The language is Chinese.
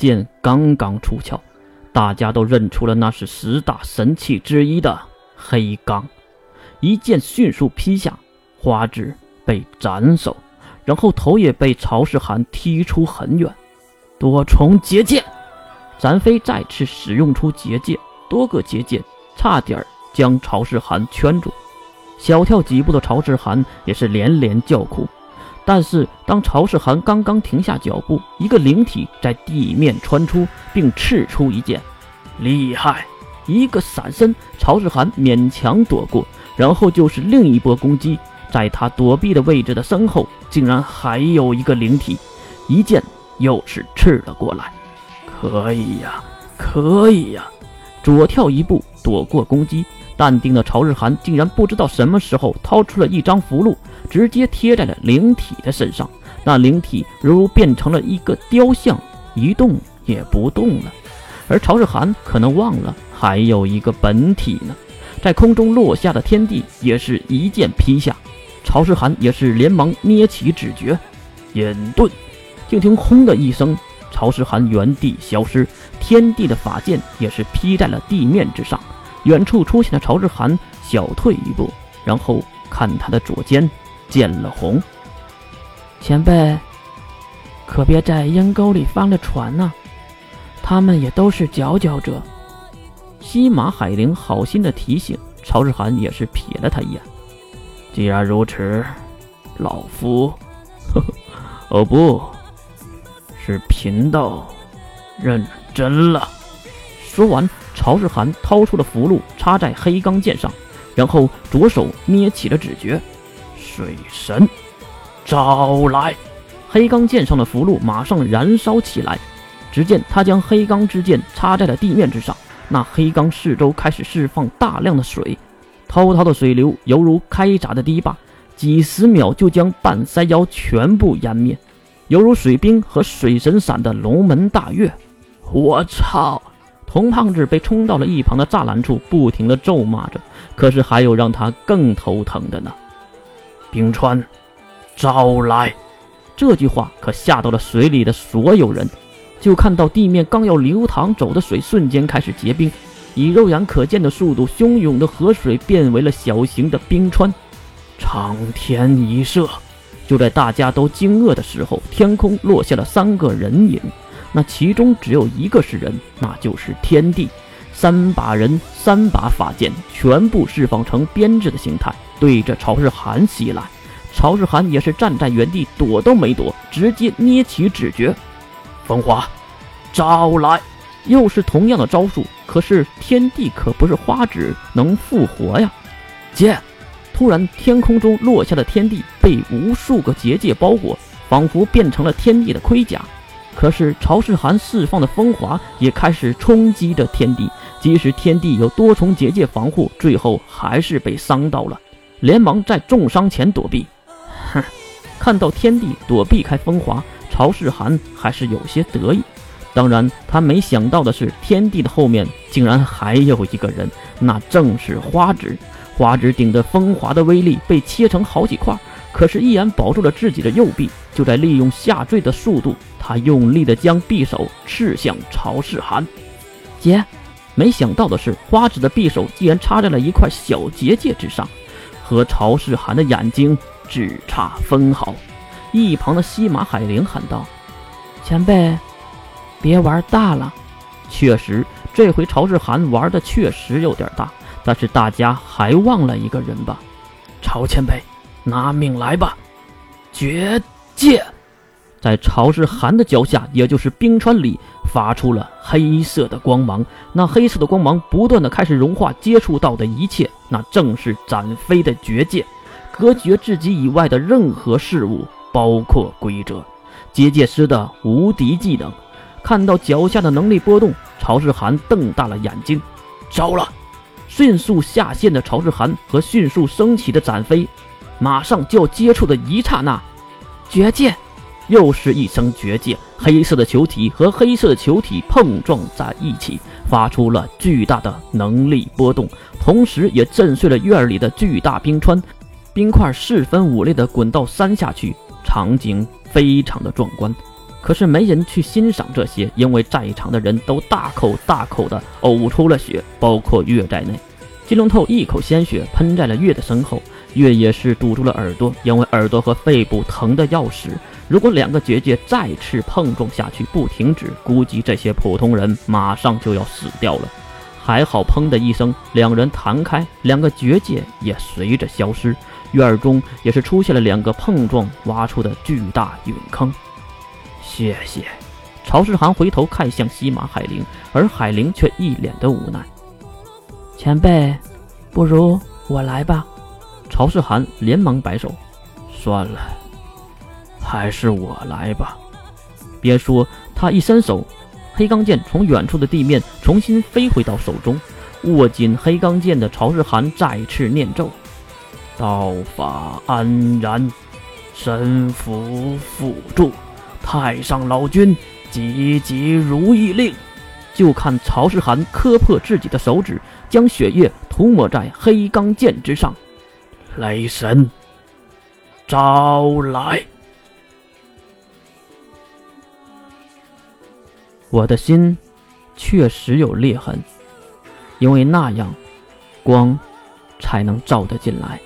剑刚刚出鞘，大家都认出了那是十大神器之一的黑钢。一剑迅速劈下，花枝被斩首，然后头也被曹世涵踢出很远。多重结界，展飞再次使用出结界，多个结界差点将曹世涵圈住。小跳几步的曹世涵也是连连叫苦。但是当曹世涵刚刚停下脚步，一个灵体在地面穿出，并刺出一剑，厉害！一个闪身，曹世涵勉强躲过，然后就是另一波攻击，在他躲避的位置的身后，竟然还有一个灵体，一剑。又是刺了过来，可以呀，可以呀！左跳一步躲过攻击，淡定的曹日涵竟然不知道什么时候掏出了一张符箓，直接贴在了灵体的身上。那灵体犹如变成了一个雕像，一动也不动了。而曹日涵可能忘了还有一个本体呢，在空中落下的天地也是一剑劈下，曹世涵也是连忙捏起指诀，隐遁。就听“轰”的一声，曹世涵原地消失，天地的法剑也是劈在了地面之上。远处出现的曹世涵小退一步，然后看他的左肩见了红。前辈，可别在阴沟里翻了船呐！他们也都是佼佼者。西马海灵好心的提醒，曹世涵也是瞥了他一眼。既然如此，老夫，呵呵，哦不。是贫道认真了。说完，曹世涵掏出了符箓，插在黑钢剑上，然后着手捏起了指诀，水神招来。黑钢剑上的符箓马上燃烧起来。只见他将黑钢之剑插在了地面之上，那黑钢四周开始释放大量的水，滔滔的水流犹如开闸的堤坝，几十秒就将半山腰全部淹灭。犹如水兵和水神伞的龙门大跃，我操！童胖子被冲到了一旁的栅栏处，不停地咒骂着。可是还有让他更头疼的呢。冰川，招来！这句话可吓到了水里的所有人。就看到地面刚要流淌走的水，瞬间开始结冰，以肉眼可见的速度，汹涌的河水变为了小型的冰川。长天一射。就在大家都惊愕的时候，天空落下了三个人影，那其中只有一个是人，那就是天帝。三把人，三把法剑，全部释放成编制的形态，对着曹世涵袭来。曹世涵也是站在原地，躲都没躲，直接捏起指诀，风华招来，又是同样的招数。可是天帝可不是花纸能复活呀，剑。突然，天空中落下的天地被无数个结界包裹，仿佛变成了天地的盔甲。可是曹世涵释放的风华也开始冲击着天地，即使天地有多重结界防护，最后还是被伤到了，连忙在重伤前躲避。哼，看到天地躲避开风华，曹世涵还是有些得意。当然，他没想到的是，天地的后面竟然还有一个人，那正是花枝。花枝顶着风华的威力被切成好几块，可是依然保住了自己的右臂。就在利用下坠的速度，他用力的将匕首刺向曹世涵。姐，没想到的是，花枝的匕首竟然插在了一块小结界之上，和曹世涵的眼睛只差分毫。一旁的西马海玲喊道：“前辈，别玩大了。”确实，这回曹世涵玩的确实有点大。但是大家还忘了一个人吧？曹前辈，拿命来吧！绝界，在曹世涵的脚下，也就是冰川里，发出了黑色的光芒。那黑色的光芒不断的开始融化接触到的一切，那正是展飞的绝界，隔绝自己以外的任何事物，包括规则。结界师的无敌技能。看到脚下的能力波动，曹世涵瞪大了眼睛，糟了！迅速下线的曹世涵和迅速升起的展飞，马上就要接触的一刹那，绝界，又是一声绝界。黑色的球体和黑色的球体碰撞在一起，发出了巨大的能力波动，同时也震碎了院里的巨大冰川，冰块四分五裂的滚到山下去，场景非常的壮观。可是没人去欣赏这些，因为在场的人都大口大口的呕出了血，包括月在内。金龙透一口鲜血喷在了月的身后，月也是堵住了耳朵，因为耳朵和肺部疼得要死。如果两个结界再次碰撞下去不停止，估计这些普通人马上就要死掉了。还好，砰的一声，两人弹开，两个结界也随着消失。院中也是出现了两个碰撞挖出的巨大陨坑。谢谢。曹世涵回头看向西马海灵，而海灵却一脸的无奈。前辈，不如我来吧。曹世涵连忙摆手：“算了，还是我来吧。”别说，他一伸手。黑钢剑从远处的地面重新飞回到手中，握紧黑钢剑的曹世涵再次念咒：“道法安然，神符辅助，太上老君急急如意令。”就看曹世涵磕破自己的手指，将血液涂抹在黑钢剑之上。雷神，招来！我的心确实有裂痕，因为那样光才能照得进来。